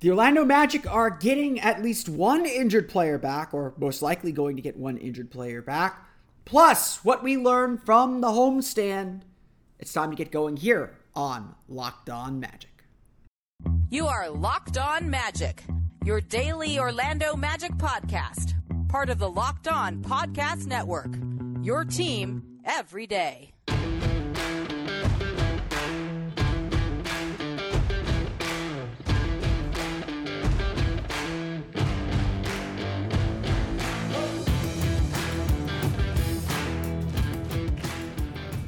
The Orlando Magic are getting at least one injured player back, or most likely going to get one injured player back. Plus, what we learned from the homestand. It's time to get going here on Locked On Magic. You are Locked On Magic, your daily Orlando Magic podcast, part of the Locked On Podcast Network. Your team every day.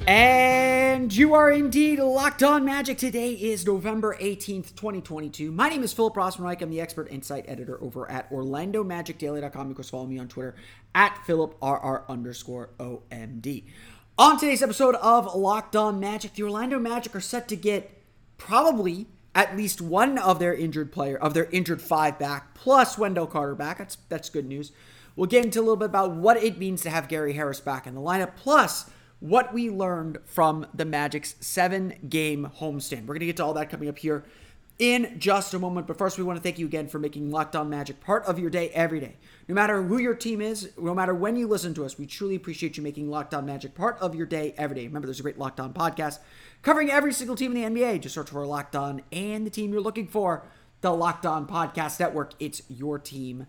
And you are indeed locked on magic. Today is November 18th, 2022. My name is Philip Rossman-Reich. I'm the expert insight editor over at OrlandoMagicDaily.com. You can follow me on Twitter at PhilipRR underscore OMD. On today's episode of Locked On Magic, the Orlando Magic are set to get probably at least one of their injured player, of their injured five back, plus Wendell Carter back. That's that's good news. We'll get into a little bit about what it means to have Gary Harris back in the lineup, plus what we learned from the Magic's seven game homestand. We're going to get to all that coming up here in just a moment. But first, we want to thank you again for making Locked On Magic part of your day every day. No matter who your team is, no matter when you listen to us, we truly appreciate you making Locked On Magic part of your day every day. Remember, there's a great Locked On podcast covering every single team in the NBA. Just search for Locked On and the team you're looking for, the Locked On Podcast Network. It's your team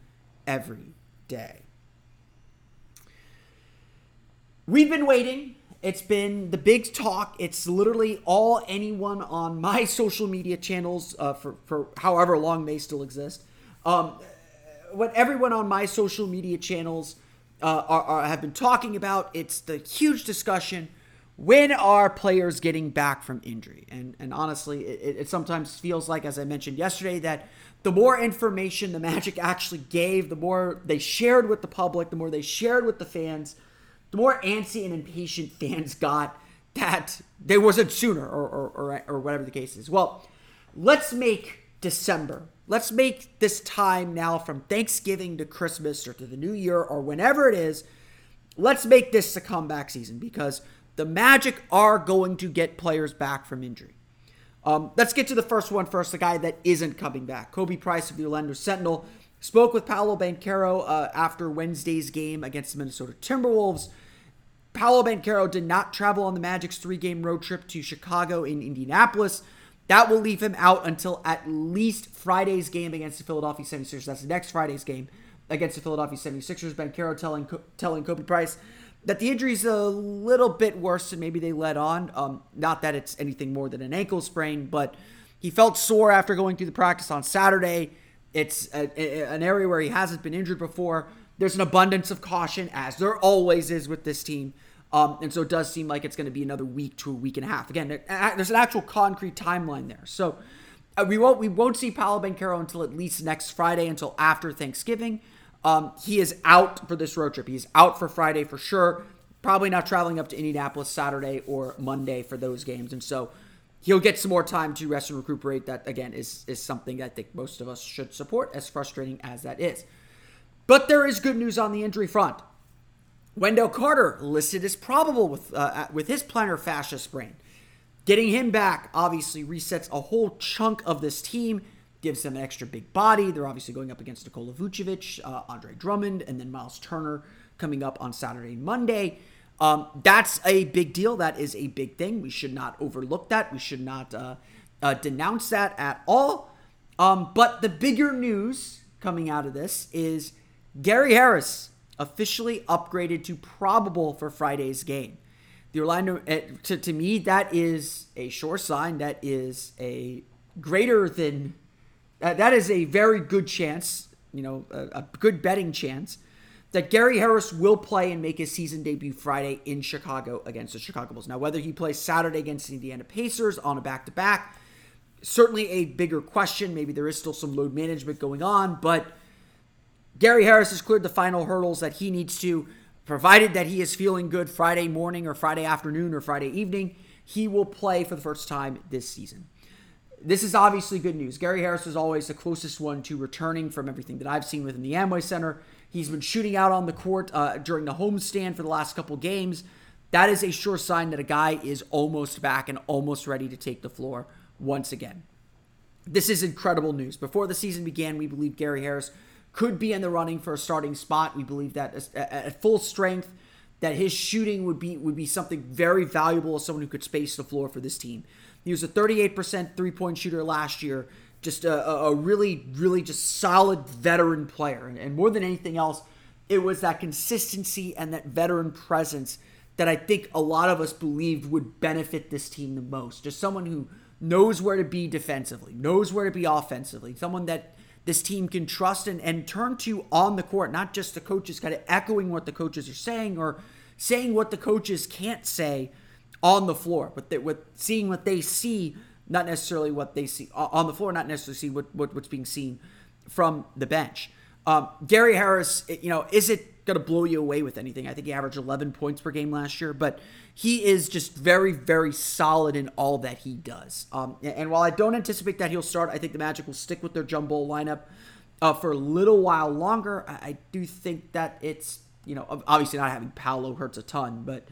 every day. We've been waiting it's been the big talk. It's literally all anyone on my social media channels uh, for, for however long they still exist. Um, what everyone on my social media channels uh, are, are, have been talking about. It's the huge discussion. When are players getting back from injury? And and honestly, it, it sometimes feels like, as I mentioned yesterday, that the more information the Magic actually gave, the more they shared with the public, the more they shared with the fans, the more antsy and impatient fans got that they wasn't sooner or, or, or, or whatever the case is. Well, let's make December. Let's make this time now from Thanksgiving to Christmas or to the new year or whenever it is. Let's make this a comeback season because the Magic are going to get players back from injury. Um, let's get to the first one first, the guy that isn't coming back. Khobi Price of the Orlando Sentinel spoke with Paolo Banchero uh, after Wednesday's game against the Minnesota Timberwolves. Paolo Banchero did not travel on the Magic's three game road trip to Chicago in Indianapolis. That will leave him out until at least Friday's game against the Philadelphia 76ers. That's the next Friday's game against the Philadelphia 76ers. Banchero telling, telling Khobi Price that the injury is a little bit worse than maybe they let on. Um, not that it's anything more than an ankle sprain, but he felt sore after going through the practice on Saturday. It's a, a, an area where he hasn't been injured before. There's an abundance of caution, as there always is with this team. Um, and so it does seem like it's going to be another week to a week and a half. Again, there's an actual concrete timeline there. So uh, we won't we won't see Paolo Banchero until at least next Friday, until after Thanksgiving. Um, he is out for this road trip. He's out for Friday for sure. Probably not traveling up to Indianapolis Saturday or Monday for those games, and so he'll get some more time to rest and recuperate. That again is is something I think most of us should support, as frustrating as that is. But there is good news on the injury front. Wendell Carter listed as probable with uh, with his plantar fascia sprain. Getting him back obviously resets a whole chunk of this team, gives them an extra big body. They're obviously going up against Nikola Vucevic, uh, Andre Drummond, and then Myles Turner coming up on Saturday and Monday. Um, that's a big deal. That is a big thing. We should not overlook that. We should not uh, uh denounce that at all. Um, but the bigger news coming out of this is Gary Harris officially upgraded to probable for Friday's game. The Orlando, eh, to, to me, that is a sure sign. That is a greater than, uh, that is a very good chance, you know, a, a good betting chance that Gary Harris will play and make his season debut Friday in Chicago against the Chicago Bulls. Now, whether he plays Saturday against the Indiana Pacers on a back to back, certainly a bigger question. Maybe there is still some load management going on, but Gary Harris has cleared the final hurdles that he needs to, provided that he is feeling good Friday morning or Friday afternoon or Friday evening. He will play for the first time this season. This is obviously good news. Gary Harris is always the closest one to returning from everything that I've seen within the Amway Center. He's been shooting out on the court uh, during the homestand for the last couple games. That is a sure sign that a guy is almost back and almost ready to take the floor once again. this is incredible news. Before the season began, we believe Gary Harris could be in the running for a starting spot. We believe that at full strength, that his shooting would be would be something very valuable as someone who could space the floor for this team. He was a 38% three point shooter last year. Just a, a, really, really just solid veteran player. And, and more than anything else, it was that consistency and that veteran presence that I think a lot of us believed would benefit this team the most. Just someone who knows where to be defensively, knows where to be offensively, someone that this team can trust and, and turn to on the court, not just the coaches kind of echoing what the coaches are saying or saying what the coaches can't say on the floor, but that with seeing what they see, not necessarily what they see on the floor, not necessarily see what, what what's being seen from the bench. Um, Gary Harris, you know, is it going to blow you away with anything? I think he averaged 11 points per game last year, but he is just very, very solid in all that he does. Um, and while I don't anticipate that he'll start, I think the Magic will stick with their jumbo lineup uh, for a little while longer. I, I do think that it's, you know, obviously not having Paolo hurts a ton, but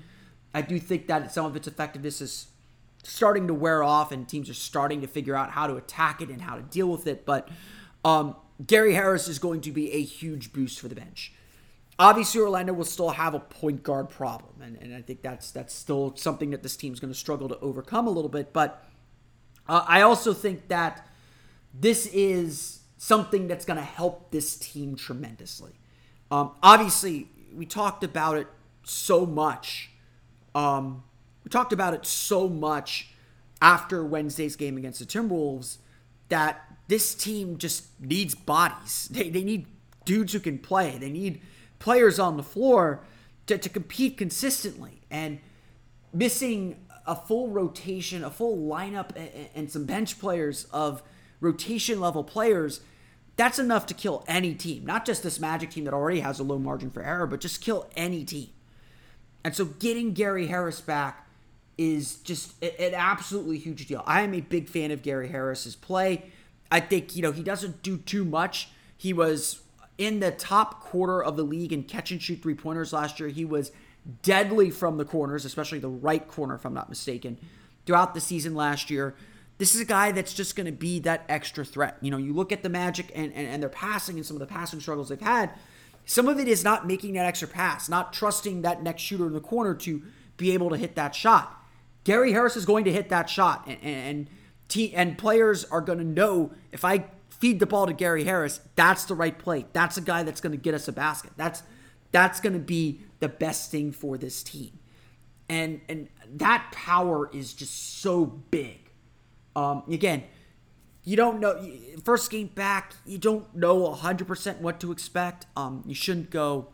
I do think that some of its effectiveness is starting to wear off and teams are starting to figure out how to attack it and how to deal with it. But um, Gary Harris is going to be a huge boost for the bench. Obviously, Orlando will still have a point guard problem, and, and I think that's that's still something that this team's going to struggle to overcome a little bit. But uh, I also think that this is something that's going to help this team tremendously. Um, obviously, we talked about it so much. Um, we talked about it so much after Wednesday's game against the Timberwolves that this team just needs bodies. They, they need dudes who can play. They need players on the floor to, to compete consistently. And missing a full rotation, a full lineup, and, some bench players of rotation level players, that's enough to kill any team. Not just this Magic team that already has a low margin for error, but just kill any team. And so getting Gary Harris back is just an absolutely huge deal. I am a big fan of Gary Harris's play. I think, you know, he doesn't do too much. He was in the top quarter of the league in catch and shoot three pointers last year. He was deadly from the corners, especially the right corner, if I'm not mistaken, throughout the season last year. This is a guy that's just going to be that extra threat. You know, you look at the Magic and, and, and their passing and some of the passing struggles they've had. Some of it is not making that extra pass, not trusting that next shooter in the corner to be able to hit that shot. Gary Harris is going to hit that shot, and, and Te- and players are going to know if I feed the ball to Gary Harris, that's the right play. That's a guy that's going to get us a basket. That's that's going to be the best thing for this team. And and that power is just so big. Um, again, you don't know first game back, you don't know 100% what to expect. Um, you shouldn't go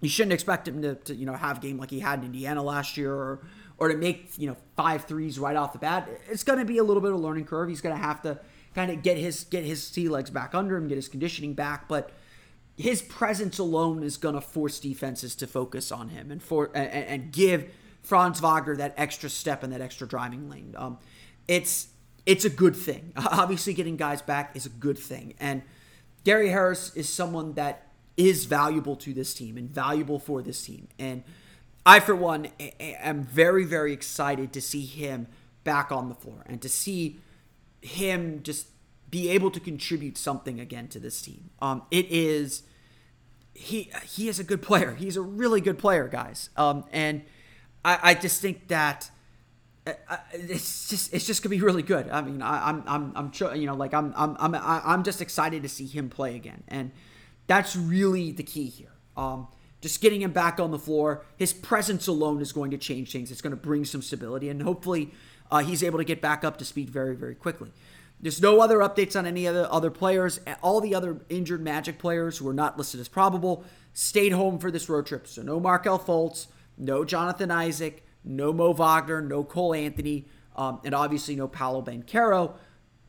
you shouldn't expect him to, to you know have a game like he had in Indiana last year or or to make you know five threes right off the bat. It's going to be a little bit of a learning curve. He's going to have to kind of get his get his sea legs back under him, get his conditioning back, but his presence alone is going to force defenses to focus on him and for and, and, give Franz Wagner that extra step and that extra driving lane. Um, it's it's a good thing. Obviously, getting guys back is a good thing, and Gary Harris is someone that is valuable to this team and valuable for this team, and I, for one, am very, very excited to see him back on the floor and to see him just be able to contribute something again to this team. Um, it is he he is a good player. He's a really good player, guys. Um, and I, I just think that uh, uh, it's just it's just gonna be really good. I mean, I, am I'm I'm sure you know like I'm I'm I'm I'm just excited to see him play again, and that's really the key here. Um, just getting him back on the floor, his presence alone is going to change things. It's going to bring some stability, and hopefully, uh, he's able to get back up to speed very, very quickly. There's no other updates on any other other players. All the other injured Magic players who are not listed as probable stayed home for this road trip. So no Markelle Fultz, no Jonathan Isaac, no Mo Wagner, no Cole Anthony, um, and obviously no Paolo Banchero.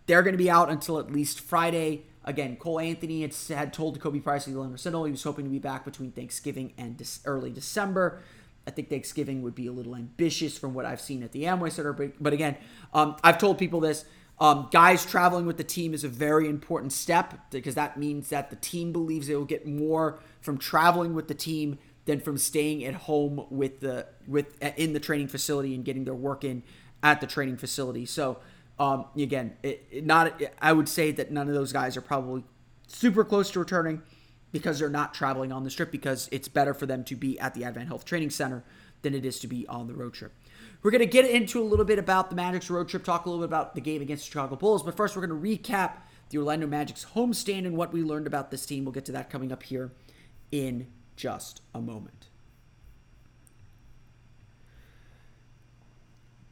They're going to be out until at least Friday. Again, Cole Anthony had, had told Khobi Price and Leonard Sindel he was hoping to be back between Thanksgiving and early December. I think Thanksgiving would be a little ambitious from what I've seen at the Amway Center. But, but again, um, I've told people this. Um, guys traveling with the team is a very important step because that means that the team believes they will get more from traveling with the team than from staying at home with the with in the training facility and getting their work in at the training facility. So Um, again, it, it not I would say that none of those guys are probably super close to returning because they're not traveling on the strip because it's better for them to be at the AdventHealth Training Center than it is to be on the road trip. We're going to get into a little bit about the Magic's road trip, talk a little bit about the game against the Chicago Bulls, but first we're going to recap the Orlando Magic's homestand and what we learned about this team. We'll get to that coming up here in just a moment.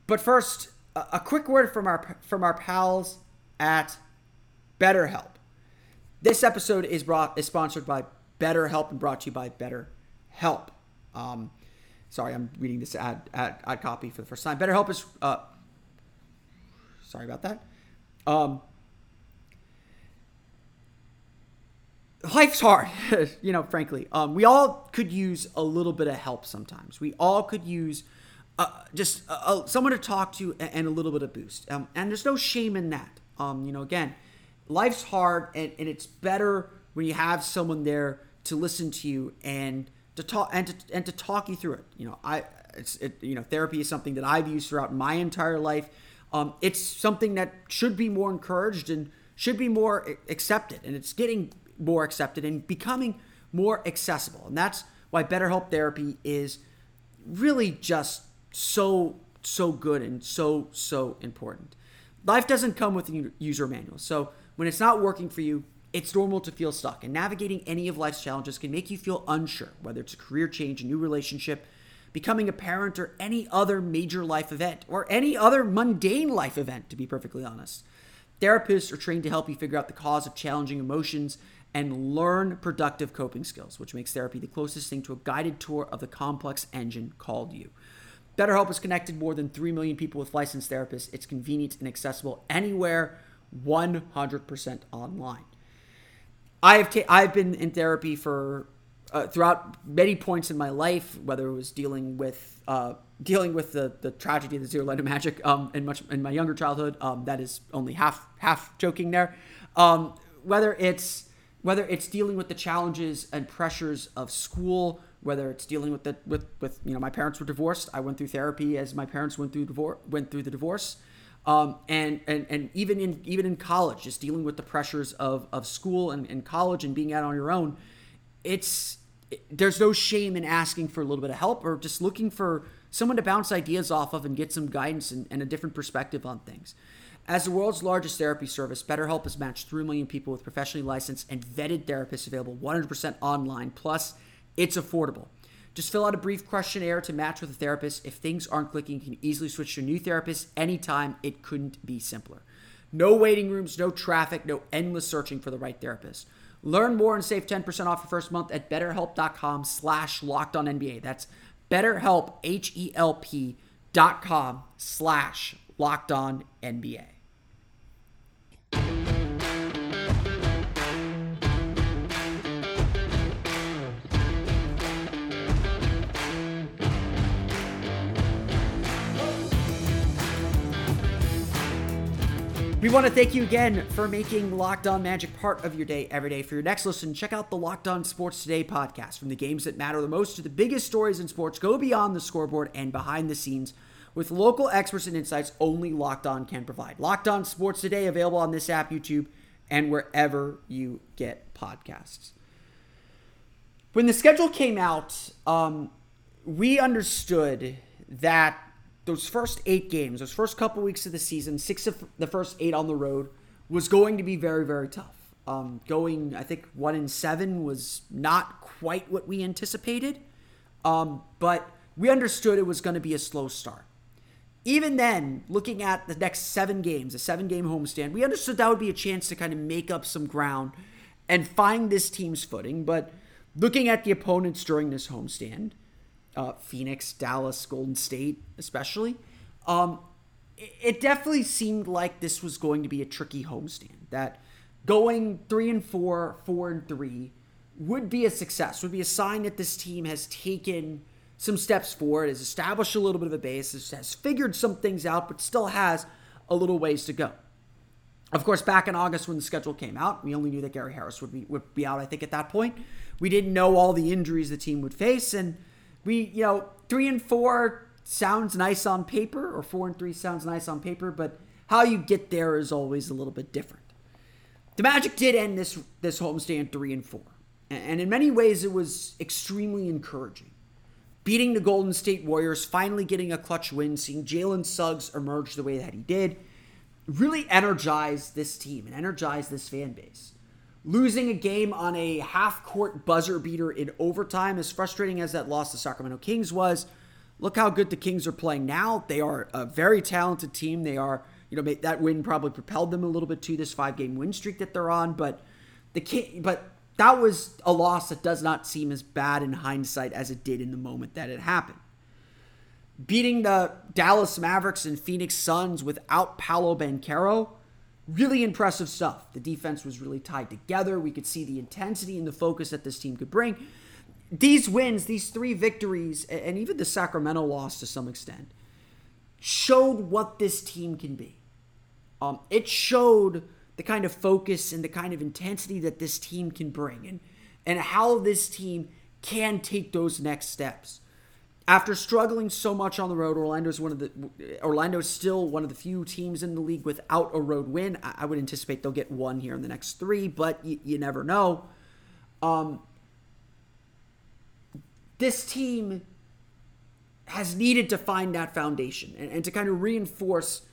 But first, a quick word from our from our pals at BetterHelp. This episode is brought is sponsored by BetterHelp and brought to you by BetterHelp. Um, sorry, I'm reading this ad, ad, ad copy for the first time. BetterHelp is uh, sorry about that. Um, life's hard, you know. Frankly, um, we all could use a little bit of help sometimes. We all could use uh, just uh, someone to talk to and a little bit of boost. Um, and there's no shame in that. Um, you know, again, life's hard, and, and it's better when you have someone there to listen to you and to talk and to, and to talk you through it. You know, I it's it, you know therapy is something that I've used throughout my entire life. Um, it's something that should be more encouraged and should be more accepted, and it's getting more accepted and becoming more accessible. And that's why BetterHelp therapy is really just so so good and so so important. Life doesn't come with a user manual. So when it's not working for you, it's normal to feel stuck. And navigating any of life's challenges can make you feel unsure, whether it's a career change, a new relationship, becoming a parent, or any other major life event, or any other mundane life event, to be perfectly honest. Therapists are trained to help you figure out the cause of challenging emotions and learn productive coping skills, which makes therapy the closest thing to a guided tour of the complex engine called you. BetterHelp has connected more than 3 million people with licensed therapists. It's convenient and accessible anywhere, 100% online. I have ta- I've been in therapy for uh, throughout many points in my life, whether it was dealing with uh, dealing with the, the tragedy of the Zero of Magic um, in much in my younger childhood. Um, that is only half half joking there. Um, whether it's whether it's dealing with the challenges and pressures of school, whether it's dealing with the with with you know my parents were divorced. I went through therapy as my parents went through divorce went through the divorce. Um, and, and and even in even in college, just dealing with the pressures of, of school and, and college and being out on your own, it's it, there's no shame in asking for a little bit of help or just looking for someone to bounce ideas off of and get some guidance and, and a different perspective on things. As the world's largest therapy service, BetterHelp has matched 3 million people with professionally licensed and vetted therapists available 100% online. Plus, it's affordable. Just fill out a brief questionnaire to match with a therapist. If things aren't clicking, you can easily switch to a new therapist anytime. It couldn't be simpler. No waiting rooms, no traffic, no endless searching for the right therapist. Learn more and save 10% off your first month at betterhelp.com slash locked on NBA. That's betterhelp, H-E-L-P dot com slash locked on NBA. We want to thank you again for making Locked On Magic part of your day every day. For your next listen, check out the Locked On Sports Today podcast. From the games that matter the most to the biggest stories in sports, go beyond the scoreboard and behind the scenes with local experts and insights only Locked On can provide. Locked On Sports Today available on this app, YouTube, and wherever you get podcasts. When the schedule came out, um, we understood that those first eight games, those first couple weeks of the season, six of the first eight on the road, was going to be very, very tough. Um, going, I think one in seven was not quite what we anticipated, um, but we understood it was going to be a slow start. Even then, looking at the next seven games, a seven game homestand, we understood that would be a chance to kind of make up some ground and find this team's footing. But looking at the opponents during this homestand, uh, Phoenix, Dallas, Golden State, especially. Um, it, it definitely seemed like this was going to be a tricky homestand. That going three and four, four and three would be a success. Would be a sign that this team has taken some steps forward, has established a little bit of a base, has figured some things out, but still has a little ways to go. Of course, back in August when the schedule came out, we only knew that Gary Harris would be would be out. I think at that point, we didn't know all the injuries the team would face, and we, you know, three and four sounds nice on paper, or four and three sounds nice on paper, but how you get there is always a little bit different. The Magic did end this this homestand three and four, and in many ways it was extremely encouraging. Beating the Golden State Warriors, finally getting a clutch win, seeing Jalen Suggs emerge the way that he did, really energized this team and energized this fan base. Losing a game on a half court buzzer beater in overtime, as frustrating as that loss to Sacramento Kings was, look how good the Kings are playing now. They are a very talented team. They are, you know, that win probably propelled them a little bit to this five game win streak that they're on. But the King, but that was a loss that does not seem as bad in hindsight as it did in the moment that it happened. Beating the Dallas Mavericks and Phoenix Suns without Paolo Banchero really impressive stuff. The defense was really tied together. We could see the intensity and the focus that this team could bring. These wins, these three victories, and even the Sacramento loss to some extent, showed what this team can be. Um, it showed the kind of focus and the kind of intensity that this team can bring and, and how this team can take those next steps after struggling so much on the road, Orlando is one of the Orlando is still one of the few teams in the league without a road win. I, would anticipate they'll get one here in the next three, but y- you never know. Um, this team has needed to find that foundation and, and, to kind of reinforce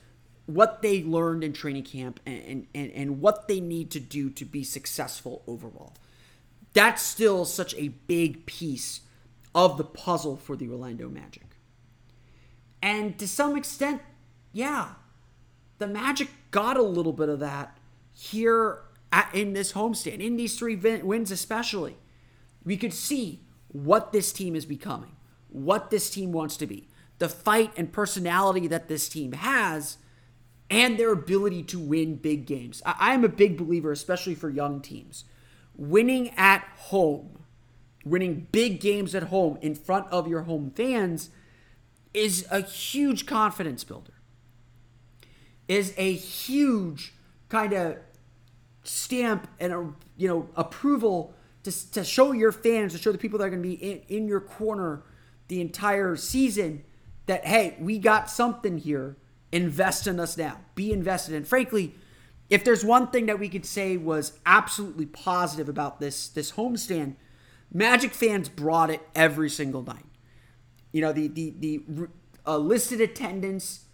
what they learned in training camp and, and, and what they need to do to be successful overall. That's still such a big piece of the puzzle for the Orlando Magic. And to some extent, yeah, the Magic got a little bit of that here at, in this homestand, in these three wins especially. We could see what this team is becoming, what this team wants to be, the fight and personality that this team has, and their ability to win big games. I am a big believer, especially for young teams. Winning at home winning big games at home in front of your home fans is a huge confidence builder. Is a huge kind of stamp and a you know approval to, to show your fans to show the people that are going to be in, in your corner the entire season that hey we got something here. Invest in us now. Be invested and frankly if there's one thing that we could say was absolutely positive about this this homestand Magic fans brought it every single night. You know, the the the uh, listed attendance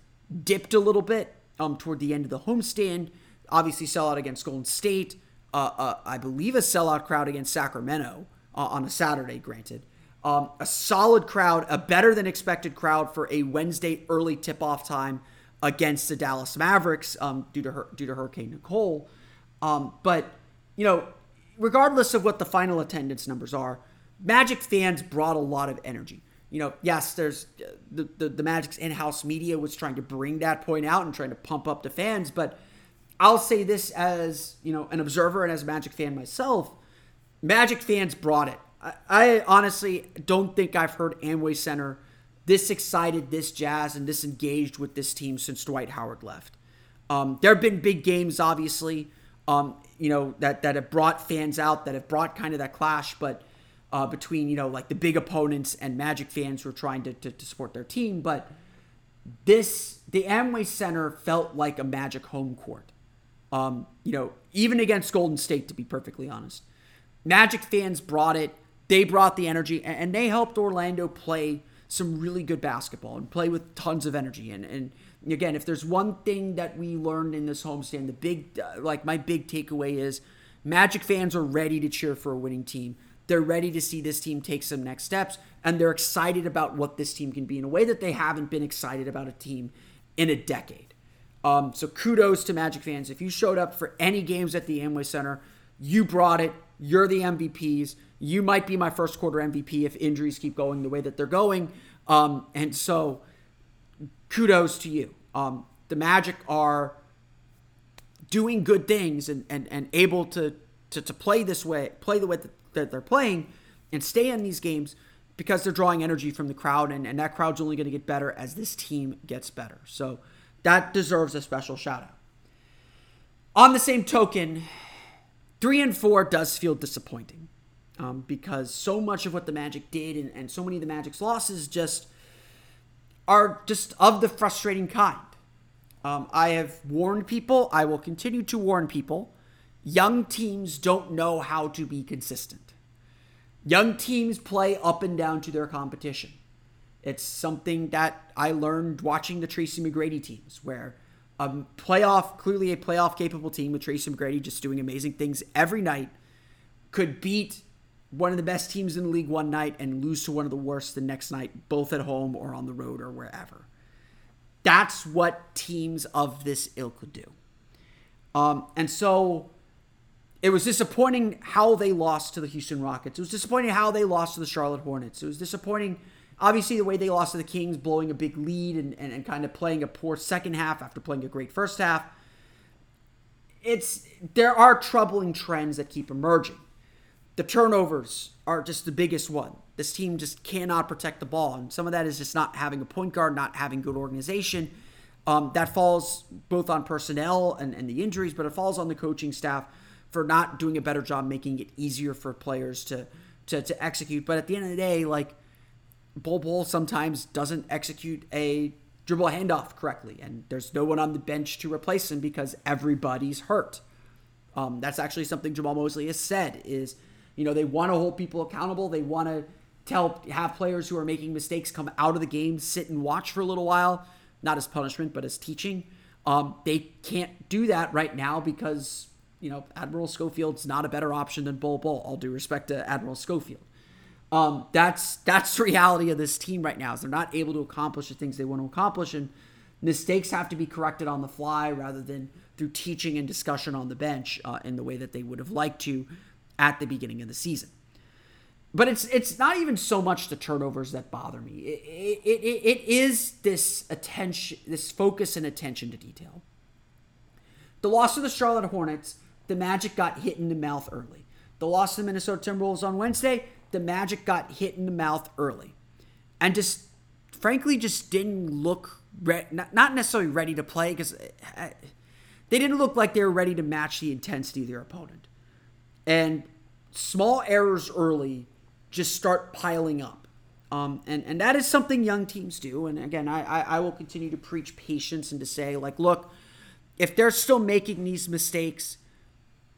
dipped a little bit um, toward the end of the homestand. Obviously, sellout against Golden State. Uh, uh, I believe a sellout crowd against Sacramento uh, on a Saturday, granted. Um, a solid crowd, a better than expected crowd for a Wednesday early tip off time against the Dallas Mavericks um, due to her, due to Hurricane Nicole. Um, but you know, regardless of what the final attendance numbers are, Magic fans brought a lot of energy. You know, yes, there's the, the, the Magic's in house media was trying to bring that point out and trying to pump up the fans, but I'll say this as, you know, an observer and as a Magic fan myself, Magic fans brought it. I, I honestly don't think I've heard Amway Center this excited, this jazz, and this engaged with this team since Dwight Howard left. Um, there have been big games, obviously um, you know, that that have brought fans out, that have brought kind of that clash, but uh, between you know like the big opponents and Magic fans who are trying to, to, to support their team. But this the Amway Center felt like a Magic home court. Um, you know, even against Golden State, to be perfectly honest, Magic fans brought it. They brought the energy, and they helped Orlando play some really good basketball and play with tons of energy. And and again, if there's one thing that we learned in this homestand, the big, uh, like my big takeaway is Magic fans are ready to cheer for a winning team. They're ready to see this team take some next steps, and they're excited about what this team can be in a way that they haven't been excited about a team in a decade. Um, so kudos to Magic fans. If you showed up for any games at the Amway Center, you brought it. You're the MVPs. You might be my first quarter MVP if injuries keep going the way that they're going. Um, and so kudos to you. Um, the Magic are doing good things and, and, and able to, to, to play this way, play the way that they're playing, and stay in these games because they're drawing energy from the crowd, and, and that crowd's only going to get better as this team gets better. So that deserves a special shout out. On the same token, three and four does feel disappointing um, because so much of what the Magic did and, and so many of the Magic's losses just are just of the frustrating kind. Um, I have warned people, I will continue to warn people. Young teams don't know how to be consistent. Young teams play up and down to their competition. It's something that I learned watching the Tracy McGrady teams, where a playoff, clearly a playoff capable team with Tracy McGrady just doing amazing things every night, could beat one of the best teams in the league one night and lose to one of the worst the next night, both at home or on the road or wherever. That's what teams of this ilk could do. Um, and so it was disappointing how they lost to the Houston Rockets. It was disappointing how they lost to the Charlotte Hornets. It was disappointing, obviously, the way they lost to the Kings, blowing a big lead and, and, and kind of playing a poor second half after playing a great first half. It's there are troubling trends that keep emerging. The turnovers are just the biggest one. This team just cannot protect the ball, and some of that is just not having a point guard, not having good organization. Um, that falls both on personnel and, and the injuries, but it falls on the coaching staff for not doing a better job making it easier for players to to, to execute. But at the end of the day, like Bol Bol sometimes doesn't execute a dribble handoff correctly, and there's no one on the bench to replace him because everybody's hurt. Um, that's actually something Jamahl Mosley has said is, you know, they want to hold people accountable. They want to tell have players who are making mistakes come out of the game, sit and watch for a little while, not as punishment but as teaching. Um, they can't do that right now because you know Admiral Schofield's not a better option than Bol Bol. All due respect to Admiral Schofield. Um, that's that's the reality of this team right now. Is they're not able to accomplish the things they want to accomplish, and mistakes have to be corrected on the fly rather than through teaching and discussion on the bench uh, in the way that they would have liked to at the beginning of the season. But it's it's not even so much the turnovers that bother me. It, it, it, it is this attention, this focus and attention to detail. The loss of the Charlotte Hornets, the Magic got hit in the mouth early. The loss of the Minnesota Timberwolves on Wednesday, the Magic got hit in the mouth early, and just frankly just didn't look re- not, necessarily ready to play because uh, they didn't look like they were ready to match the intensity of their opponent. And small errors early just start piling up. Um, and, and that is something young teams do. And again, I, I, I will continue to preach patience and to say, like, look, if they're still making these mistakes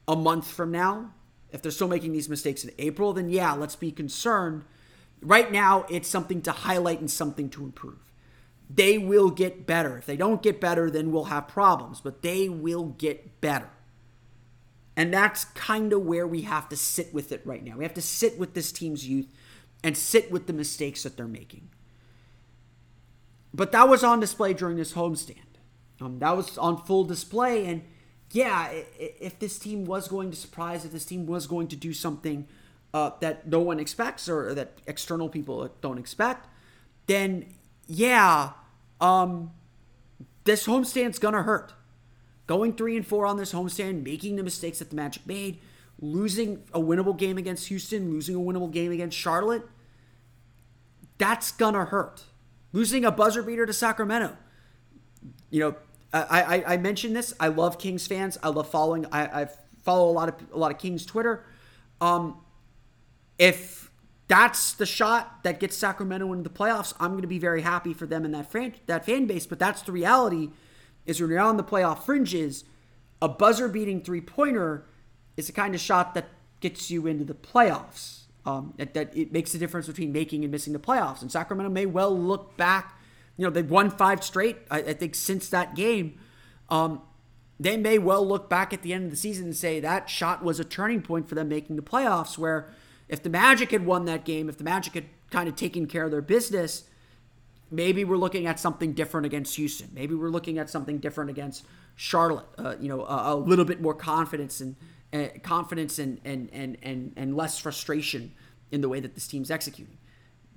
a month from now, if they're still making these mistakes in April, then yeah, let's be concerned. Right now, it's something to highlight and something to improve. They will get better. If they don't get better, then we'll have problems, but they will get better. And that's kind of where we have to sit with it right now. We have to sit with this team's youth and sit with the mistakes that they're making. But that was on display during this homestand. Um, that was on full display. And yeah, if this team was going to surprise, if this team was going to do something uh, that no one expects or that external people don't expect, then yeah, um, this homestand's going to hurt going three and four on this homestand, making the mistakes that the Magic made, losing a winnable game against Houston, losing a winnable game against Charlotte, that's gonna hurt. Losing a buzzer beater to Sacramento. You know, I, I, I mentioned this. I love Kings fans. I love following. I, I follow a lot of a lot of Kings Twitter. Um, if that's the shot that gets Sacramento into the playoffs, I'm going to be very happy for them and that fan that fan base. But that's the reality is when you're on the playoff fringes, a buzzer beating three pointer is the kind of shot that gets you into the playoffs. Um, that, that it makes the difference between making and missing the playoffs. And Sacramento may well look back. You know, they've won five straight, I, I think, since that game. Um, they may well look back at the end of the season and say that shot was a turning point for them making the playoffs. Where if the Magic had won that game, if the Magic had kind of taken care of their business, maybe we're looking at something different against Houston. Maybe we're looking at something different against Charlotte. Uh, you know, a, a, little bit more confidence and uh, confidence and, and and and and less frustration in the way that this team's executing.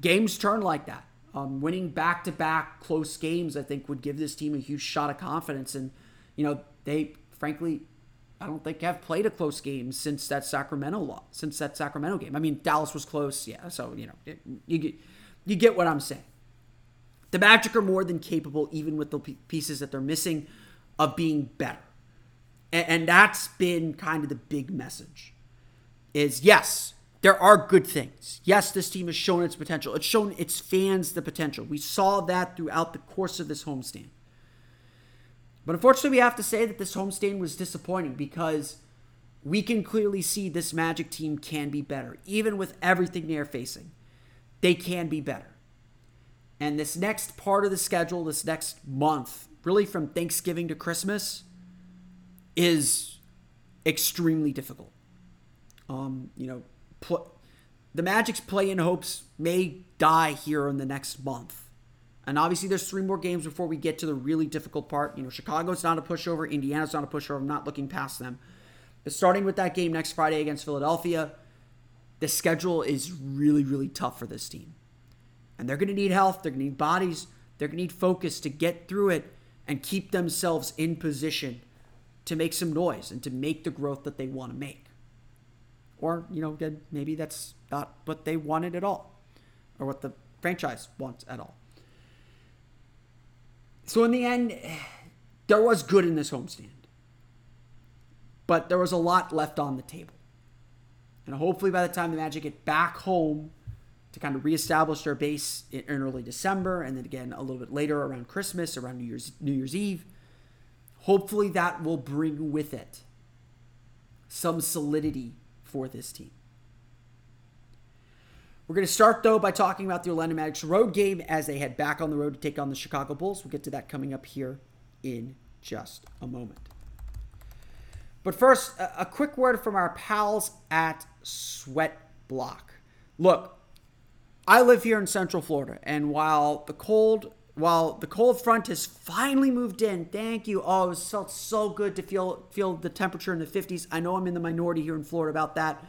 Games turn like that. Um, winning back to back close games, I think, would give this team a huge shot of confidence. And you know, they frankly, I don't think have played a close game since that Sacramento law, since that Sacramento game. I mean, Dallas was close, yeah. So you know, you get you get what I'm saying. The Magic are more than capable, even with the pieces that they're missing, of being better. And, that's been kind of the big message. Is yes, there are good things. Yes, this team has shown its potential. It's shown its fans the potential. We saw that throughout the course of this homestand. But unfortunately, we have to say that this homestand was disappointing because we can clearly see this Magic team can be better. Even with everything they're facing, they can be better. And this next part of the schedule, this next month, really from Thanksgiving to Christmas, is extremely difficult. Um, you know, pl- the Magic's play in hopes may die here in the next month. And obviously, there's three more games before we get to the really difficult part. You know, Chicago's not a pushover, Indiana's not a pushover. I'm not looking past them. But starting with that game next Friday against Philadelphia, the schedule is really, really tough for this team. And they're going to need health, they're going to need bodies, they're going to need focus to get through it and keep themselves in position to make some noise and to make the growth that they want to make. Or, you know, maybe that's not what they wanted at all or what the franchise wants at all. So, in the end, there was good in this homestand but there was a lot left on the table. And hopefully, by the time the Magic get back home to kind of reestablish their base in early December, and then again a little bit later around Christmas, around New Year's New Year's Eve, hopefully that will bring with it some solidity for this team. We're going to start though by talking about the Orlando Magic's road game as they head back on the road to take on the Chicago Bulls. We'll get to that coming up here in just a moment. But first, a, quick word from our pals at Sweat Block. Look, I live here in Central Florida, and while the cold while the cold front has finally moved in, thank you. Oh, it felt so good to feel feel the temperature in the 50s. I know I'm in the minority here in Florida about that,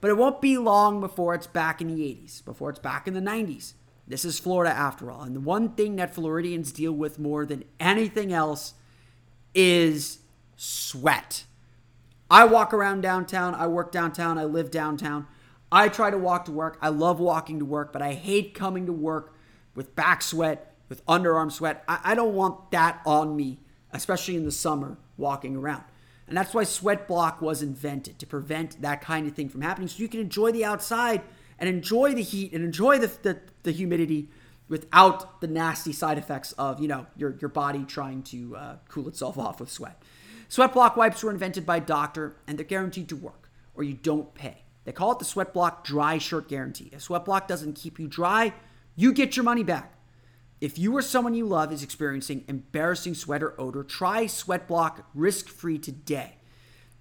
but it won't be long before it's back in the 80s, before it's back in the 90s. This is Florida after all, and the one thing that Floridians deal with more than anything else is sweat. I walk around downtown. I work downtown. I live downtown. I try to walk to work. I love walking to work, but I hate coming to work with back sweat, with underarm sweat. I, I don't want that on me, especially in the summer walking around. And that's why Sweat Block was invented to prevent that kind of thing from happening so you can enjoy the outside and enjoy the heat and enjoy the, the, the humidity without the nasty side effects of, you know, your, your body trying to uh, cool itself off with sweat. Sweat block wipes were invented by a Doctor and they're guaranteed to work, or you don't pay. They call it the Sweat Block Dry Shirt Guarantee. If Sweat Block doesn't keep you dry, you get your money back. If you or someone you love is experiencing embarrassing sweat or odor, try Sweat Block risk free today.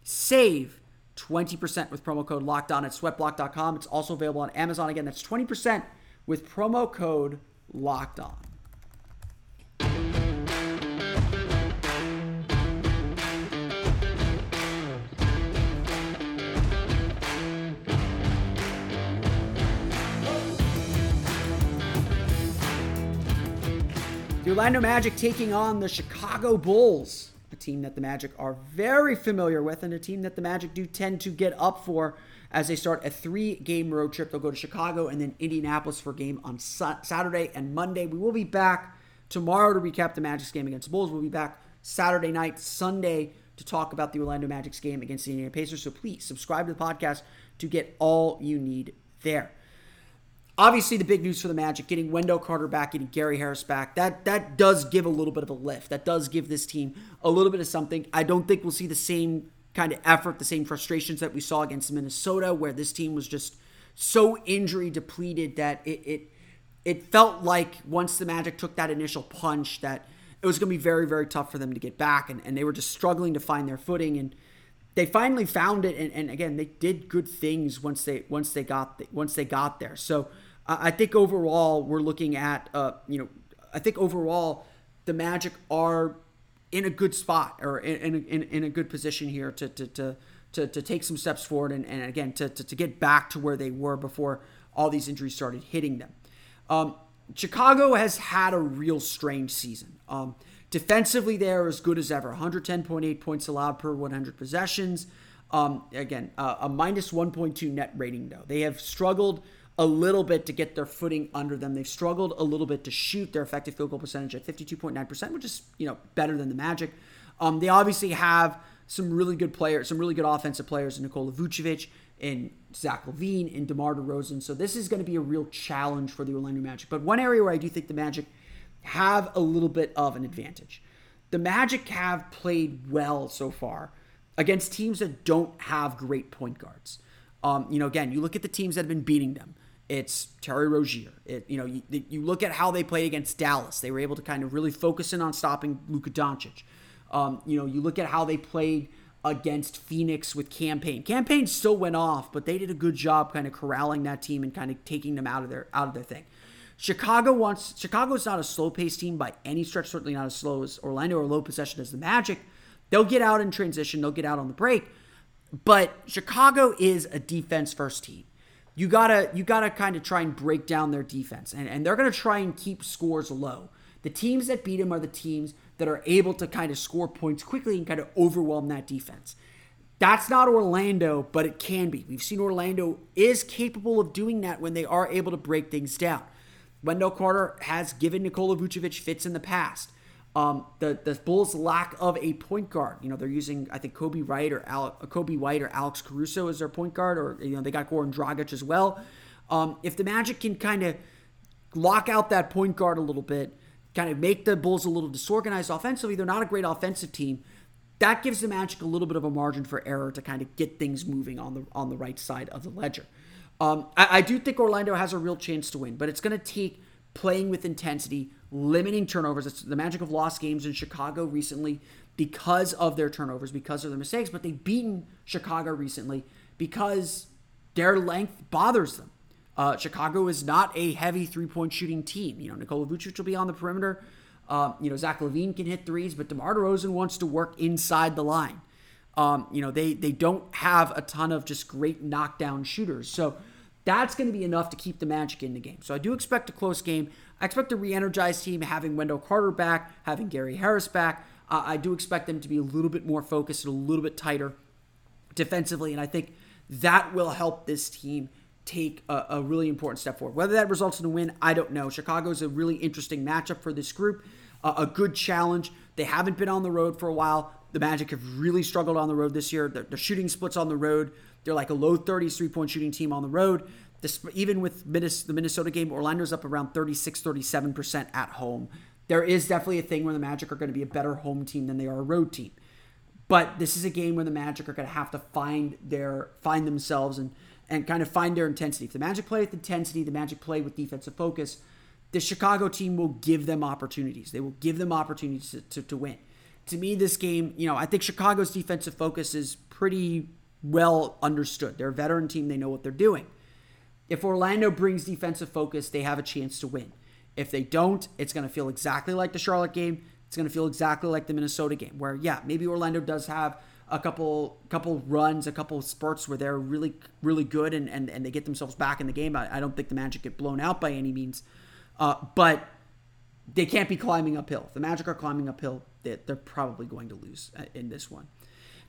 Save 20% with promo code locked on at sweatblock.com. It's also available on Amazon. Again, that's 20% with promo code locked on. Orlando Magic taking on the Chicago Bulls, a team that the Magic are very familiar with, and a team that the Magic do tend to get up for as they start a three game road trip. They'll go to Chicago and then Indianapolis for a game on Saturday and Monday. We will be back tomorrow to recap the Magic's game against the Bulls. We'll be back Saturday night, Sunday to talk about the Orlando Magic's game against the Indiana Pacers. So please subscribe to the podcast to get all you need there obviously the big news for the Magic, getting Wendell Carter back, getting Gary Harris back, that that does give a little bit of a lift. That does give this team a little bit of something. I don't think we'll see the same kind of effort, the same frustrations that we saw against Minnesota, where this team was just so injury depleted that it it it felt like once the Magic took that initial punch that it was going to be very very tough for them to get back, and, and they were just struggling to find their footing and they finally found it and, and again they did good things once they once they got the, once they got there. So uh, i think overall we're looking at uh, you know i think overall the magic are in a good spot or in, in, in a good position here to to, to to, to take some steps forward and, and again to, to, to get back to where they were before all these injuries started hitting them. Um, chicago has had a real strange season. Um, Defensively, they are as good as ever 110.8 points allowed per 100 possessions. Um, again, uh, a minus 1.2 net rating, though. They have struggled a little bit to get their footing under them. They've struggled a little bit to shoot their effective field goal percentage at 52.9%, which is, you know, better than the Magic. Um, they obviously have some really good players, some really good offensive players in Nikola Vucevic and Zach LaVine and DeMar DeRozan. So this is going to be a real challenge for the Orlando Magic. But one area where I do think the Magic – have a little bit of an advantage. the Magic have played well so far against teams that don't have great point guards. Um, you know, again, you look at the teams that have been beating them. It's Terry Rozier. It, you know, you, you look at how they played against Dallas. They were able to kind of really focus in on stopping Luka Doncic. Um, you know, you look at how they played against Phoenix with Cam Payne. Campaign still went off, but they did a good job kind of corralling that team and kind of taking them out of their out of their thing. Chicago wants Chicago's not a slow paced team by any stretch, certainly not as slow as Orlando or low possession as the Magic. They'll get out in transition, they'll get out on the break. But Chicago is a defense first team. You gotta you gotta kind of try and break down their defense. And, and they're gonna try and keep scores low. The teams that beat them are the teams that are able to kind of score points quickly and kind of overwhelm that defense. That's not Orlando, but it can be. We've seen Orlando is capable of doing that when they are able to break things down. Wendell Carter has given Nikola Vucevic fits in the past. Um, the the Bulls' lack of a point guard. You know, they're using I think Coby White or Al, Coby White or Alex Caruso as their point guard, or you know they got Goran Dragic as well. Um, if the Magic can kind of lock out that point guard a little bit, kind of make the Bulls a little disorganized offensively. They're not a great offensive team. That gives the Magic a little bit of a margin for error to kind of get things moving on the on the right side of the ledger. Um, I, I do think Orlando has a real chance to win, but it's going to take playing with intensity, limiting turnovers. It's the Magic of lost games in Chicago recently because of their turnovers, because of their mistakes, but they've beaten Chicago recently because their length bothers them. Uh, Chicago is not a heavy three point shooting team. You know, Nikola Vucevic will be on the perimeter. Uh, you know, Zach LaVine can hit threes, but DeMar DeRozan wants to work inside the line. Um, you know, they they don't have a ton of just great knockdown shooters. So that's going to be enough to keep the Magic in the game. So I do expect a close game. I expect a re-energized team having Wendell Carter back, having Gary Harris back. Uh, I do expect them to be a little bit more focused and a little bit tighter defensively, and I think that will help this team take a, a, really important step forward. Whether that results in a win, I don't know. Chicago's a really interesting matchup for this group, uh, a good challenge. They haven't been on the road for a while. The Magic have really struggled on the road this year. The, the shooting splits on the road. They're like a low 30s three point shooting team on the road. This, even with the Minnesota game, Orlando's up around 36, 37% at home. There is definitely a thing where the Magic are going to be a better home team than they are a road team. But this is a game where the Magic are going to have to find their find themselves and and kind of find their intensity. If the Magic play with intensity, the Magic play with defensive focus, the Chicago team will give them opportunities. They will give them opportunities to, to, to win. To me, this game, you know, I think Chicago's defensive focus is pretty well understood. They're a veteran team, they know what they're doing. If Orlando brings defensive focus, they have a chance to win. If they don't, it's going to feel exactly like the Charlotte game. It's going to feel exactly like the Minnesota game, where, yeah, maybe Orlando does have a couple couple runs, a couple spurts where they're really really good and and, and they get themselves back in the game. I, I don't think the Magic get blown out by any means, uh, but they can't be climbing uphill. If the Magic are climbing uphill, they're, they're probably going to lose uh, in this one.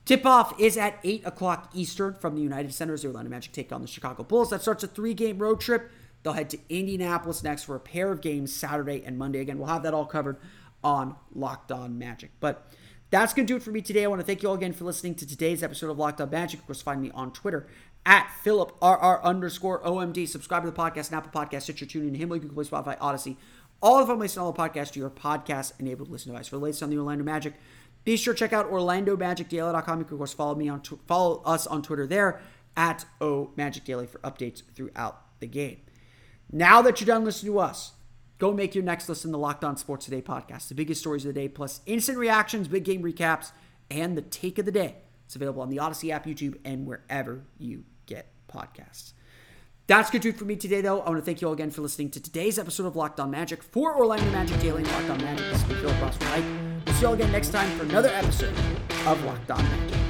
Tip off is at 8 o'clock Eastern from the United Center as the Orlando Magic take on the Chicago Bulls. That starts a three game road trip. They'll head to Indianapolis next for a pair of games Saturday and Monday. Again, we'll have that all covered on Locked On Magic. But that's going to do it for me today. I want to thank you all again for listening to today's episode of Locked On Magic. Of course, find me on Twitter at PhilipRR underscore OMD. Subscribe to the podcast, and Apple Podcast, Stitcher, TuneIn, Himalaya, Google Play, Spotify, Audacy. All of them listen all the podcast to your podcast enabled listening device. For the latest on the Orlando Magic, be sure to check out OrlandoMagicDaily.com. You can, of course, follow me on tw- follow us on Twitter there at O Magic Daily for updates throughout the game. Now that you're done listening to us, Go make your next listen to Locked On Sports Today podcast. The biggest stories of the day, plus instant reactions, big game recaps, and the take of the day. It's available on the Audacy app, YouTube, and wherever you get podcasts. That's good to for me today, though. I want to thank you all again for listening to today's episode of Locked On Magic for Orlando Magic Daily and Locked On Magic. This is Phil Cross We'll see you all again next time for another episode of Locked On Magic.